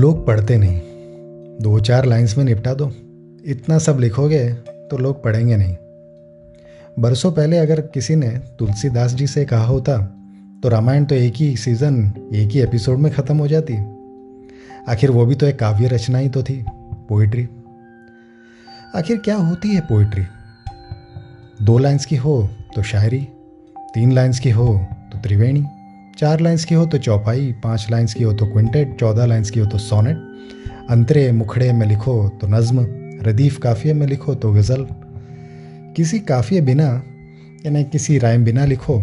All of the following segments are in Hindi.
लोग पढ़ते नहीं। दो चार लाइंस में निपटा दो। इतना सब लिखोगे तो लोग पढ़ेंगे नहीं। बरसों पहले अगर किसी ने तुलसीदास जी से कहा होता तो रामायण तो एक ही सीज़न एक ही एपिसोड में ख़त्म हो जाती। आखिर वो भी तो एक काव्य रचना ही तो थी पोइट्री आखिर क्या होती है पोइट्री दो लाइंस की हो तो शायरी, तीन लाइंस की हो तो त्रिवेणी। चार लाइंस की हो तो चौपाई, पाँच लाइंस की हो तो क्विंटेट चौदह लाइंस की हो तो सोनेट। अंतरे मुखड़े में लिखो तो नज़्म, रदीफ काफ़िए में लिखो तो गज़ल। किसी काफ़िए बिना, यानी किसी राइम बिना लिखो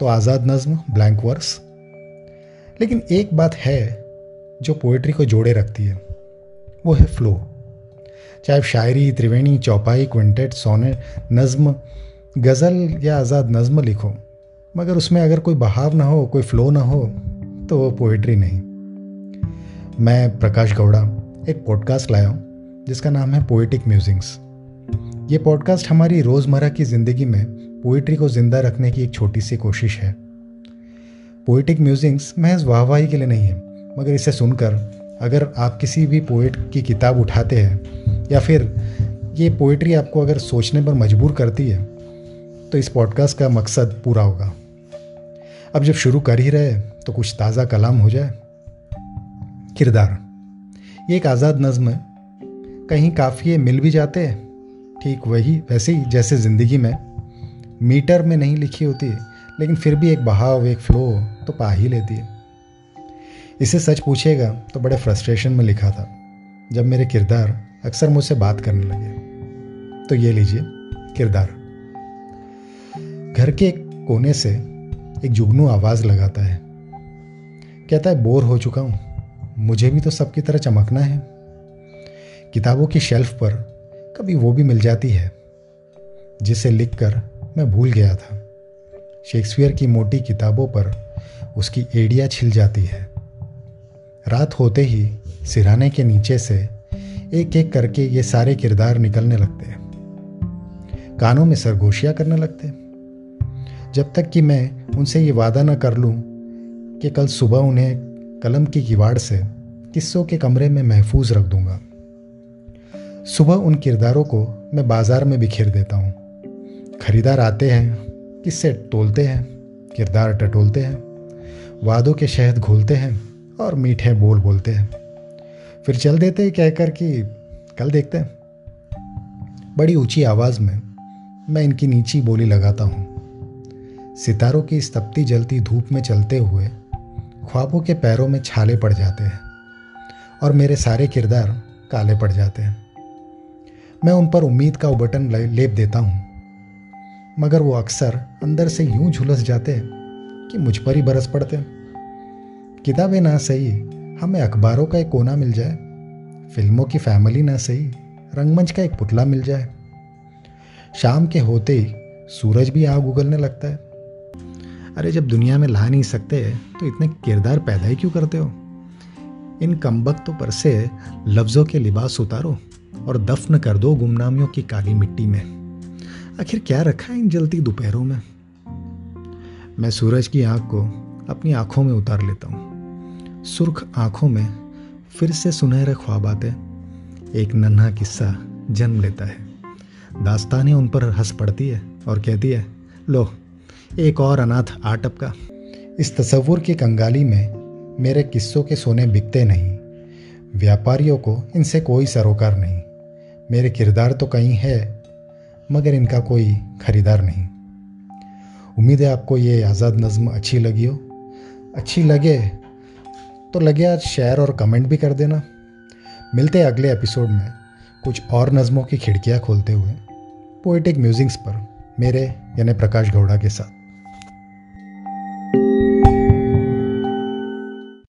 तो आज़ाद नज़्म, ब्लैंक वर्स। लेकिन एक बात है जो पोइट्री को जोड़े रखती है, वो है फ्लो। चाहे शायरी, त्रिवेणी, चौपाई क्विंटेट सोनेट, नज़्म, गज़ल या आज़ाद नज़्म लिखो मगर उसमें अगर कोई बहाव ना हो, कोई फ्लो ना हो तो वो पोइट्री नहीं। मैं प्रकाश गौड़ा एक पॉडकास्ट लाया हूँ, जिसका नाम है पोइटिक म्यूजिंग्स ये पॉडकास्ट हमारी रोज़मर्रा की ज़िंदगी में पोइट्री को ज़िंदा रखने की एक छोटी सी कोशिश है। पोइटिक म्यूजिंग्स महज वाहवाही के लिए नहीं है, मगर इसे सुनकर अगर आप किसी भी पोइट की किताब उठाते हैं, या फिर ये पोइट्री आपको अगर सोचने पर मजबूर करती है तो इस पॉडकास्ट का मकसद पूरा होगा। अब जब शुरू कर ही रहे तो कुछ ताज़ा कलाम हो जाए। किरदार। ये एक आज़ाद नज़म है। कहीं काफ़ी मिल भी जाते हैं। ठीक वही, वैसे ही, जैसे ज़िंदगी में। मीटर में नहीं लिखी होती लेकिन फिर भी एक बहाव, एक फ्लो तो पा ही लेती है। इसे सच पूछेगा तो बड़े फ्रस्ट्रेशन में लिखा था, जब मेरे किरदार अक्सर मुझसे बात करने लगे। तो ये लीजिए, किरदार। घर के एक कोने से एक जुगनू आवाज़ लगाता है। कहता है, बोर हो चुका हूँ। मुझे भी तो सबकी तरह चमकना है। किताबों की शेल्फ पर कभी वो भी मिल जाती है, जिसे लिखकर मैं भूल गया था। शेक्सपियर की मोटी किताबों पर उसकी एड़िया छिल जाती है। रात होते ही सिराने के नीचे से एक एक करके ये सारे किरदार निकलने लगते हैं। कानों में सरगोशियाँ करने लगते हैं। जब तक कि मैं उनसे ये वादा न कर लूँ कि कल सुबह उन्हें कलम की किवाड़ से किस्सों के कमरे में महफूज रख दूँगा। सुबह उन किरदारों को मैं बाज़ार में बिखेर देता हूँ। खरीदार आते हैं, किस्से तोलते हैं, किरदार टटोलते हैं, वादों के शहद घोलते हैं और मीठे बोल बोलते हैं। फिर चल देते हैं कहकर कि, कल देखते हैं। बड़ी ऊँची आवाज़ में मैं इनकी नीची बोली लगाता हूँ। सितारों की इस तपती जलती धूप में चलते हुए ख्वाबों के पैरों में छाले पड़ जाते हैं और मेरे सारे किरदार काले पड़ जाते हैं। मैं उन पर उम्मीद का बटन लेप देता हूँ। मगर वो अक्सर अंदर से यूँ झुलस जाते हैं कि मुझ पर ही बरस पड़ते हैं। किताबें ना सही हमें अखबारों का एक कोना मिल जाए, फ़िल्मों की फैमिली ना सही रंगमंच का एक पुतला मिल जाए। शाम के होते ही सूरज भी आग उगलने लगता है। अरे जब दुनिया में ला नहीं सकते तो इतने किरदार पैदा ही क्यों करते हो? इन कमबख्तों पर से लफ्ज़ों के लिबास उतारो और दफन कर दो गुमनामियों की काली मिट्टी में। आखिर क्या रखा है इन जलती दोपहरों में? मैं सूरज की आँख को अपनी आँखों में उतार लेता हूँ। सुर्ख आँखों में फिर से सुनहरे ख्वाब आते, एक नन्हा किस्सा जन्म लेता है। दास्तानें उन पर हंस पड़ती है और कहती है, लो एक और अनाथ आटप का। इस तस्वुर की कंगाली में मेरे किस्सों के सोने बिकते नहीं। व्यापारियों को इनसे कोई सरोकार नहीं। मेरे किरदार तो कहीं है, मगर इनका कोई खरीदार नहीं। उम्मीद है आपको ये आज़ाद नज़म अच्छी लगी हो। अच्छी लगे तो लगे आज शेयर और कमेंट भी कर देना। मिलते हैं अगले एपिसोड में कुछ और नज़मों की खिड़कियाँ खोलते हुए। पोइटिक म्यूजिक्स पर मेरे यानी प्रकाश गौड़ा के साथ।